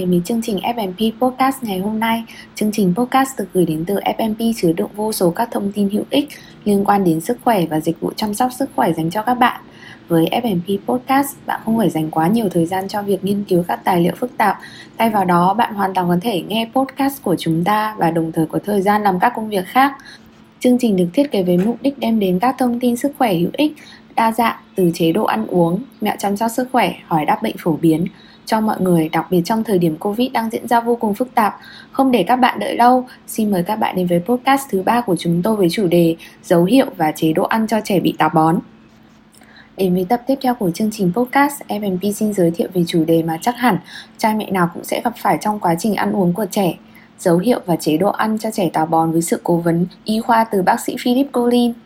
đến với chương trình FMP Podcast ngày hôm nay. Chương trình podcast được gửi đến từ FMP chứa đựng vô số các thông tin hữu ích liên quan đến sức khỏe và dịch vụ chăm sóc sức khỏe dành cho các bạn. Với FMP Podcast, bạn không phải dành quá nhiều thời gian cho việc nghiên cứu các tài liệu phức tạp. Thay vào đó, bạn hoàn toàn có thể nghe podcast của chúng ta và đồng thời có thời gian làm các công việc khác. Chương trình được thiết kế với mục đích đem đến các thông tin sức khỏe hữu ích, đa dạng từ chế độ ăn uống, mẹo chăm sóc sức khỏe, hỏi đáp bệnh phổ biến cho mọi người, đặc biệt trong thời điểm Covid đang diễn ra vô cùng phức tạp. Không để các bạn đợi lâu, xin mời các bạn đến với podcast thứ ba của chúng tôi với chủ đề dấu hiệu và chế độ ăn cho trẻ bị táo bón. Đến với tập tiếp theo của chương trình podcast, FMP xin giới thiệu về chủ đề mà chắc hẳn cha mẹ nào cũng sẽ gặp phải trong quá trình ăn uống của trẻ. Dấu hiệu và chế độ ăn cho trẻ táo bón với sự cố vấn y khoa từ bác sĩ Philip Collins.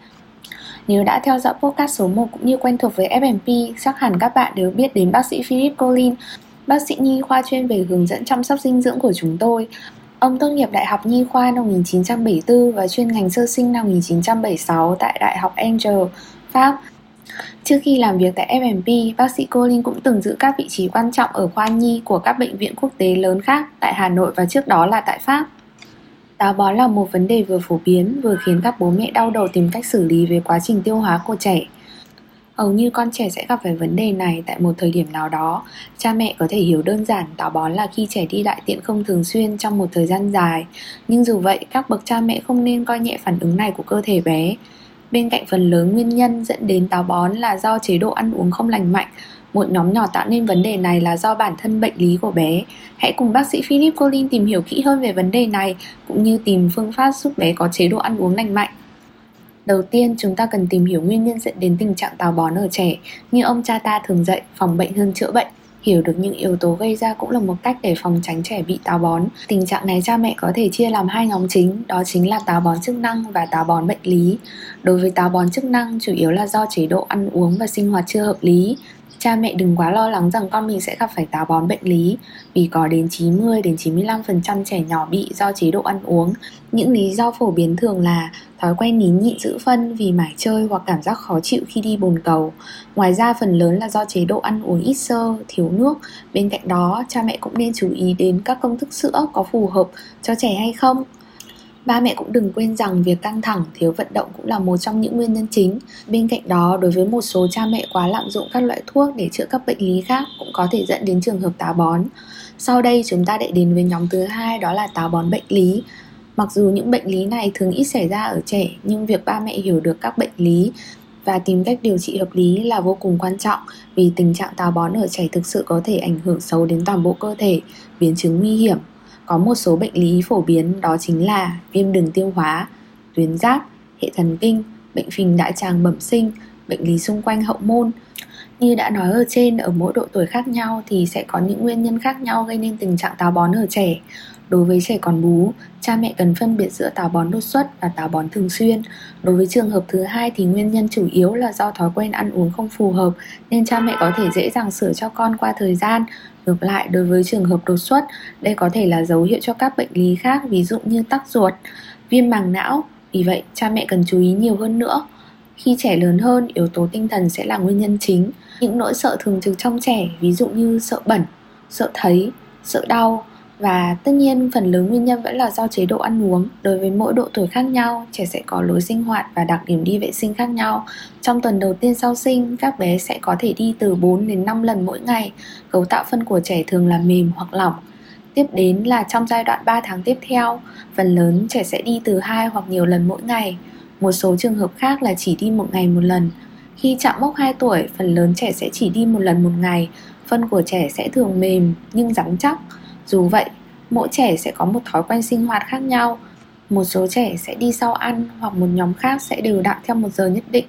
Nếu đã theo dõi podcast số 1 cũng như quen thuộc với FMP, chắc hẳn các bạn đều biết đến bác sĩ Philip Collins, bác sĩ nhi khoa chuyên về hướng dẫn chăm sóc dinh dưỡng của chúng tôi. Ông tốt nghiệp Đại học Nhi khoa năm 1974 và chuyên ngành sơ sinh năm 1976 tại Đại học Angel, Pháp. Trước khi làm việc tại FMP, bác sĩ Colin cũng từng giữ các vị trí quan trọng ở khoa nhi của các bệnh viện quốc tế lớn khác tại Hà Nội và trước đó là tại Pháp. Táo bón là một vấn đề vừa phổ biến vừa khiến các bố mẹ đau đầu tìm cách xử lý về quá trình tiêu hóa của trẻ. Hầu như con trẻ sẽ gặp phải vấn đề này tại một thời điểm nào đó. Cha mẹ có thể hiểu đơn giản táo bón là khi trẻ đi đại tiện không thường xuyên trong một thời gian dài. Nhưng dù vậy, các bậc cha mẹ không nên coi nhẹ phản ứng này của cơ thể bé. Bên cạnh phần lớn nguyên nhân dẫn đến táo bón là do chế độ ăn uống không lành mạnh, một nhóm nhỏ tạo nên vấn đề này là do bản thân bệnh lý của bé. Hãy cùng bác sĩ Philip Collins tìm hiểu kỹ hơn về vấn đề này cũng như tìm phương pháp giúp bé có chế độ ăn uống lành mạnh. Đầu tiên, chúng ta cần tìm hiểu nguyên nhân dẫn đến tình trạng táo bón ở trẻ, như ông cha ta thường dạy, phòng bệnh hơn chữa bệnh. Hiểu được những yếu tố gây ra cũng là một cách để phòng tránh trẻ bị táo bón. Tình trạng này cha mẹ có thể chia làm hai nhóm chính, đó chính là táo bón chức năng và táo bón bệnh lý. Đối với táo bón chức năng, chủ yếu là do chế độ ăn uống và sinh hoạt chưa hợp lý. Cha mẹ đừng quá lo lắng rằng con mình sẽ gặp phải táo bón bệnh lý vì có đến 90 đến 95% trẻ nhỏ bị do chế độ ăn uống. Những lý do phổ biến thường là thói quen nín nhịn giữ phân vì mải chơi hoặc cảm giác khó chịu khi đi bồn cầu. Ngoài ra phần lớn là do chế độ ăn uống ít sơ, thiếu nước. Bên cạnh đó, cha mẹ cũng nên chú ý đến các công thức sữa có phù hợp cho trẻ hay không. Ba mẹ cũng đừng quên rằng việc căng thẳng, thiếu vận động cũng là một trong những nguyên nhân chính. Bên cạnh đó, đối với một số cha mẹ quá lạm dụng các loại thuốc để chữa các bệnh lý khác cũng có thể dẫn đến trường hợp táo bón. Sau đây chúng ta lại đến với nhóm thứ hai đó là táo bón bệnh lý. Mặc dù những bệnh lý này thường ít xảy ra ở trẻ, nhưng việc ba mẹ hiểu được các bệnh lý và tìm cách điều trị hợp lý là vô cùng quan trọng vì tình trạng táo bón ở trẻ thực sự có thể ảnh hưởng xấu đến toàn bộ cơ thể, biến chứng nguy hiểm có một số bệnh lý phổ biến đó chính là viêm đường tiêu hóa, tuyến giáp, hệ thần kinh, bệnh phình đại tràng bẩm sinh, bệnh lý xung quanh hậu môn. Như đã nói ở trên, ở mỗi độ tuổi khác nhau thì sẽ có những nguyên nhân khác nhau gây nên tình trạng táo bón ở trẻ. Đối với trẻ còn bú, cha mẹ cần phân biệt giữa táo bón đột xuất và táo bón thường xuyên. Đối với trường hợp thứ hai thì nguyên nhân chủ yếu là do thói quen ăn uống không phù hợp nên cha mẹ có thể dễ dàng sửa cho con qua thời gian. Ngược lại, đối với trường hợp đột xuất, đây có thể là dấu hiệu cho các bệnh lý khác ví dụ như tắc ruột, viêm màng não. Vì vậy, cha mẹ cần chú ý nhiều hơn nữa. Khi trẻ lớn hơn, yếu tố tinh thần sẽ là nguyên nhân chính. Những nỗi sợ thường trực trong trẻ, ví dụ như sợ bẩn, sợ thấy, sợ đau, và tất nhiên phần lớn nguyên nhân vẫn là do chế độ ăn uống. Đối với mỗi độ tuổi khác nhau, trẻ sẽ có lối sinh hoạt và đặc điểm đi vệ sinh khác nhau. Trong tuần đầu tiên sau sinh, các bé sẽ có thể đi từ 4 đến 5 lần mỗi ngày. Cấu tạo phân của trẻ thường là mềm hoặc lỏng. Tiếp đến là trong giai đoạn 3 tháng tiếp theo, phần lớn trẻ sẽ đi từ 2 hoặc nhiều lần mỗi ngày. Một số trường hợp khác là chỉ đi một ngày một lần. Khi chạm mốc 2 tuổi, phần lớn trẻ sẽ chỉ đi một lần một ngày. Phân của trẻ sẽ thường mềm nhưng rắn chắc dù vậy, mỗi trẻ sẽ có một thói quen sinh hoạt khác nhau. Một số trẻ sẽ đi sau ăn hoặc một nhóm khác sẽ đều đặn theo một giờ nhất định.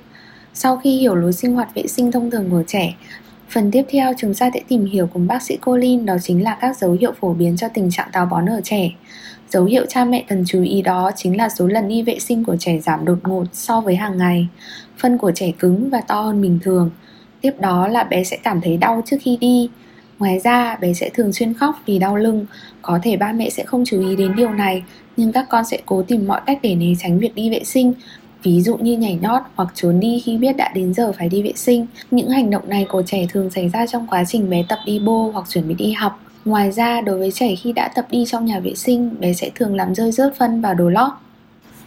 Sau khi hiểu lối sinh hoạt vệ sinh thông thường của trẻ, phần tiếp theo chúng ta sẽ tìm hiểu cùng bác sĩ Colin đó chính là các dấu hiệu phổ biến cho tình trạng táo bón ở trẻ. Dấu hiệu cha mẹ cần chú ý đó chính là số lần đi vệ sinh của trẻ giảm đột ngột so với hàng ngày. Phân của trẻ cứng và to hơn bình thường. Tiếp đó là bé sẽ cảm thấy đau trước khi đi. Ngoài ra, bé sẽ thường xuyên khóc vì đau lưng. Có thể ba mẹ sẽ không chú ý đến điều này, nhưng các con sẽ cố tìm mọi cách để né tránh việc đi vệ sinh. Ví dụ như nhảy nhót hoặc trốn đi khi biết đã đến giờ phải đi vệ sinh. Những hành động này của trẻ thường xảy ra trong quá trình bé tập đi bô hoặc chuẩn bị đi học. Ngoài ra, đối với trẻ khi đã tập đi trong nhà vệ sinh, bé sẽ thường làm rơi rớt phân vào đồ lót.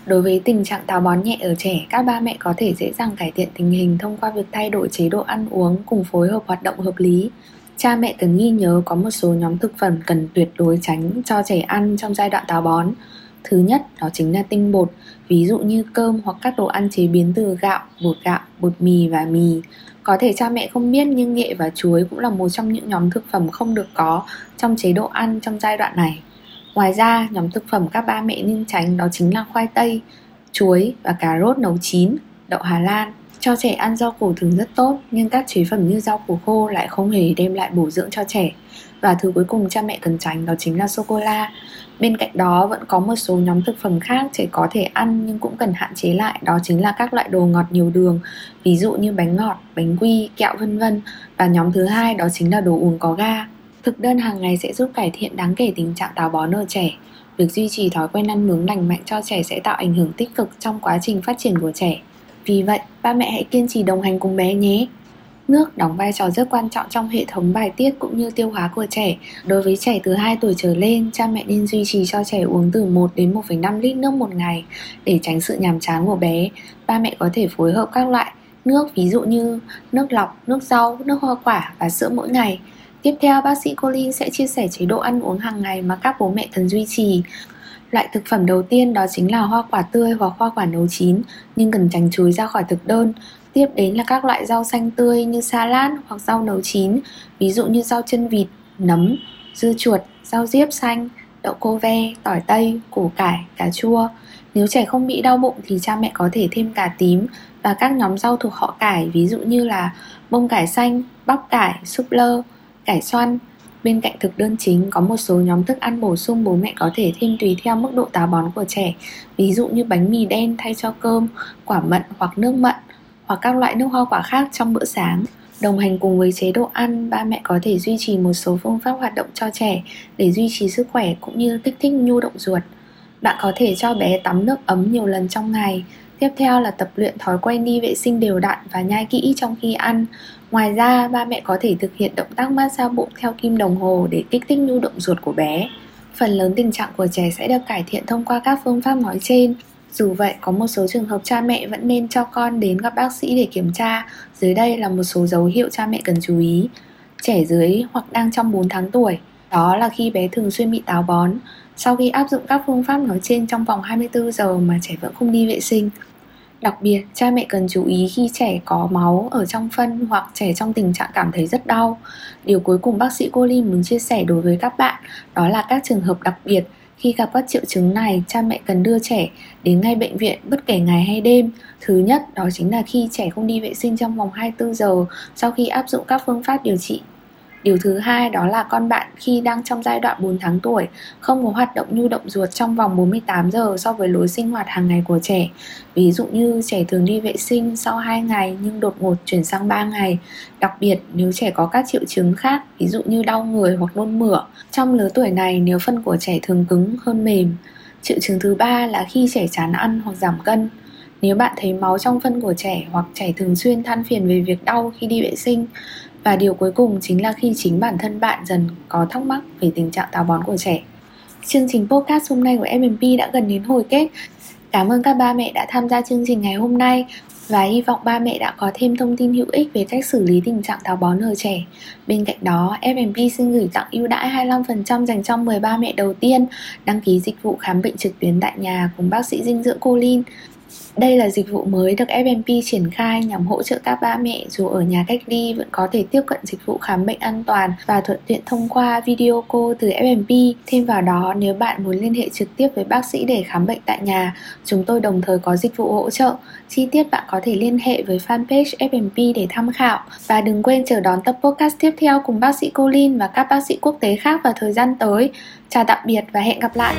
Đối với tình trạng táo bón nhẹ ở trẻ, các ba mẹ có thể dễ dàng cải thiện tình hình thông qua việc thay đổi chế độ ăn uống cùng phối hợp hoạt động hợp lý. Cha mẹ cần ghi nhớ có một số nhóm thực phẩm cần tuyệt đối tránh cho trẻ ăn trong giai đoạn táo bón. Thứ nhất đó chính là tinh bột, ví dụ như cơm hoặc các đồ ăn chế biến từ gạo, bột gạo, bột mì và mì. Có thể cha mẹ không biết nhưng nghệ và chuối cũng là một trong những nhóm thực phẩm không được có trong chế độ ăn trong giai đoạn này. Ngoài ra, nhóm thực phẩm các ba mẹ nên tránh đó chính là khoai tây, chuối và cà rốt nấu chín, đậu Hà Lan. Cho trẻ ăn rau củ thường rất tốt, nhưng các chế phẩm như rau củ khô lại không hề đem lại bổ dưỡng cho trẻ. Và thứ cuối cùng cha mẹ cần tránh đó chính là sô-cô-la. Bên cạnh đó vẫn có một số nhóm thực phẩm khác trẻ có thể ăn nhưng cũng cần hạn chế lại đó chính là các loại đồ ngọt nhiều đường, ví dụ như bánh ngọt, bánh quy, kẹo vân vân. Và nhóm thứ hai đó chính là đồ uống có ga. Thực đơn hàng ngày sẽ giúp cải thiện đáng kể tình trạng táo bón ở trẻ. Việc duy trì thói quen ăn uống lành mạnh cho trẻ sẽ tạo ảnh hưởng tích cực trong quá trình phát triển của trẻ. Vì vậy, ba mẹ hãy kiên trì đồng hành cùng bé nhé. Nước đóng vai trò rất quan trọng trong hệ thống bài tiết cũng như tiêu hóa của trẻ. Đối với trẻ từ 2 tuổi trở lên, cha mẹ nên duy trì cho trẻ uống từ 1 đến 1,5 lít nước một ngày để tránh sự nhàm chán của bé. Ba mẹ có thể phối hợp các loại nước ví dụ như nước lọc, nước rau, nước hoa quả và sữa mỗi ngày. Tiếp theo, bác sĩ Colin sẽ chia sẻ chế độ ăn uống hàng ngày mà các bố mẹ cần duy trì. Loại thực phẩm đầu tiên đó chính là hoa quả tươi hoặc hoa quả nấu chín, nhưng cần tránh chối ra khỏi thực đơn. Tiếp đến là các loại rau xanh tươi như salad hoặc rau nấu chín, ví dụ như rau chân vịt, nấm, dưa chuột, rau diếp xanh, đậu cô ve, tỏi tây, củ cải, cà chua. Nếu trẻ không bị đau bụng thì cha mẹ có thể thêm cà tím và các nhóm rau thuộc họ cải ví dụ như là bông cải xanh, bắp cải, súp lơ, cải xoăn. Bên cạnh thực đơn chính có một số nhóm thức ăn bổ sung bố mẹ có thể thêm tùy theo mức độ táo bón của trẻ, ví dụ như bánh mì đen thay cho cơm, quả mận hoặc nước mận, hoặc các loại nước hoa quả khác trong bữa sáng. Đồng hành cùng với chế độ ăn, ba mẹ có thể duy trì một số phương pháp hoạt động cho trẻ để duy trì sức khỏe cũng như kích thích nhu động ruột. Bạn có thể cho bé tắm nước ấm nhiều lần trong ngày. Tiếp theo là tập luyện thói quen đi vệ sinh đều đặn và nhai kỹ trong khi ăn. Ngoài ra, ba mẹ có thể thực hiện động tác massage bụng theo kim đồng hồ để kích thích nhu động ruột của bé. Phần lớn tình trạng của trẻ sẽ được cải thiện thông qua các phương pháp nói trên. Dù vậy, có một số trường hợp cha mẹ vẫn nên cho con đến gặp bác sĩ để kiểm tra. Dưới đây là một số dấu hiệu cha mẹ cần chú ý. Trẻ dưới hoặc đang trong 4 tháng tuổi, đó là khi bé thường xuyên bị táo bón. Sau khi áp dụng các phương pháp nói trên trong vòng 24 giờ mà trẻ vẫn không đi vệ sinh, Đặc biệt, cha mẹ cần chú ý khi trẻ có máu ở trong phân hoặc trẻ trong tình trạng cảm thấy rất đau. Điều cuối cùng bác sĩ Cô Lim muốn chia sẻ đối với các bạn đó là các trường hợp đặc biệt khi gặp các triệu chứng này, cha mẹ cần đưa trẻ đến ngay bệnh viện bất kể ngày hay đêm. Thứ nhất, đó chính là khi trẻ không đi vệ sinh trong vòng 24 giờ sau khi áp dụng các phương pháp điều trị Điều thứ hai đó là con bạn khi đang trong giai đoạn 4 tháng tuổi không có hoạt động nhu động ruột trong vòng 48 giờ so với lối sinh hoạt hàng ngày của trẻ. Ví dụ như trẻ thường đi vệ sinh sau 2 ngày nhưng đột ngột chuyển sang 3 ngày. Đặc biệt nếu trẻ có các triệu chứng khác, ví dụ như đau người hoặc nôn mửa. Trong lứa tuổi này nếu phân của trẻ thường cứng hơn mềm. Triệu chứng thứ ba là khi trẻ chán ăn hoặc giảm cân. Nếu bạn thấy máu trong phân của trẻ hoặc trẻ thường xuyên than phiền về việc đau khi đi vệ sinh, và điều cuối cùng chính là khi chính bản thân bạn dần có thắc mắc về tình trạng táo bón của trẻ. Chương trình podcast hôm nay của FMP đã gần đến hồi kết. Cảm ơn các ba mẹ đã tham gia chương trình ngày hôm nay và hy vọng ba mẹ đã có thêm thông tin hữu ích về cách xử lý tình trạng táo bón ở trẻ. Bên cạnh đó, FMP xin gửi tặng ưu đãi 25% dành cho 13 mẹ đầu tiên đăng ký dịch vụ khám bệnh trực tuyến tại nhà cùng bác sĩ dinh dưỡng Colin. Đây là dịch vụ mới được FMP triển khai nhằm hỗ trợ các ba mẹ dù ở nhà cách ly vẫn có thể tiếp cận dịch vụ khám bệnh an toàn và thuận tiện thông qua video call từ FMP. Thêm vào đó, nếu bạn muốn liên hệ trực tiếp với bác sĩ để khám bệnh tại nhà, chúng tôi đồng thời có dịch vụ hỗ trợ. Chi tiết bạn có thể liên hệ với fanpage FMP để tham khảo. Và đừng quên chờ đón tập podcast tiếp theo cùng bác sĩ Colin và các bác sĩ quốc tế khác vào thời gian tới. Chào tạm biệt và hẹn gặp lại!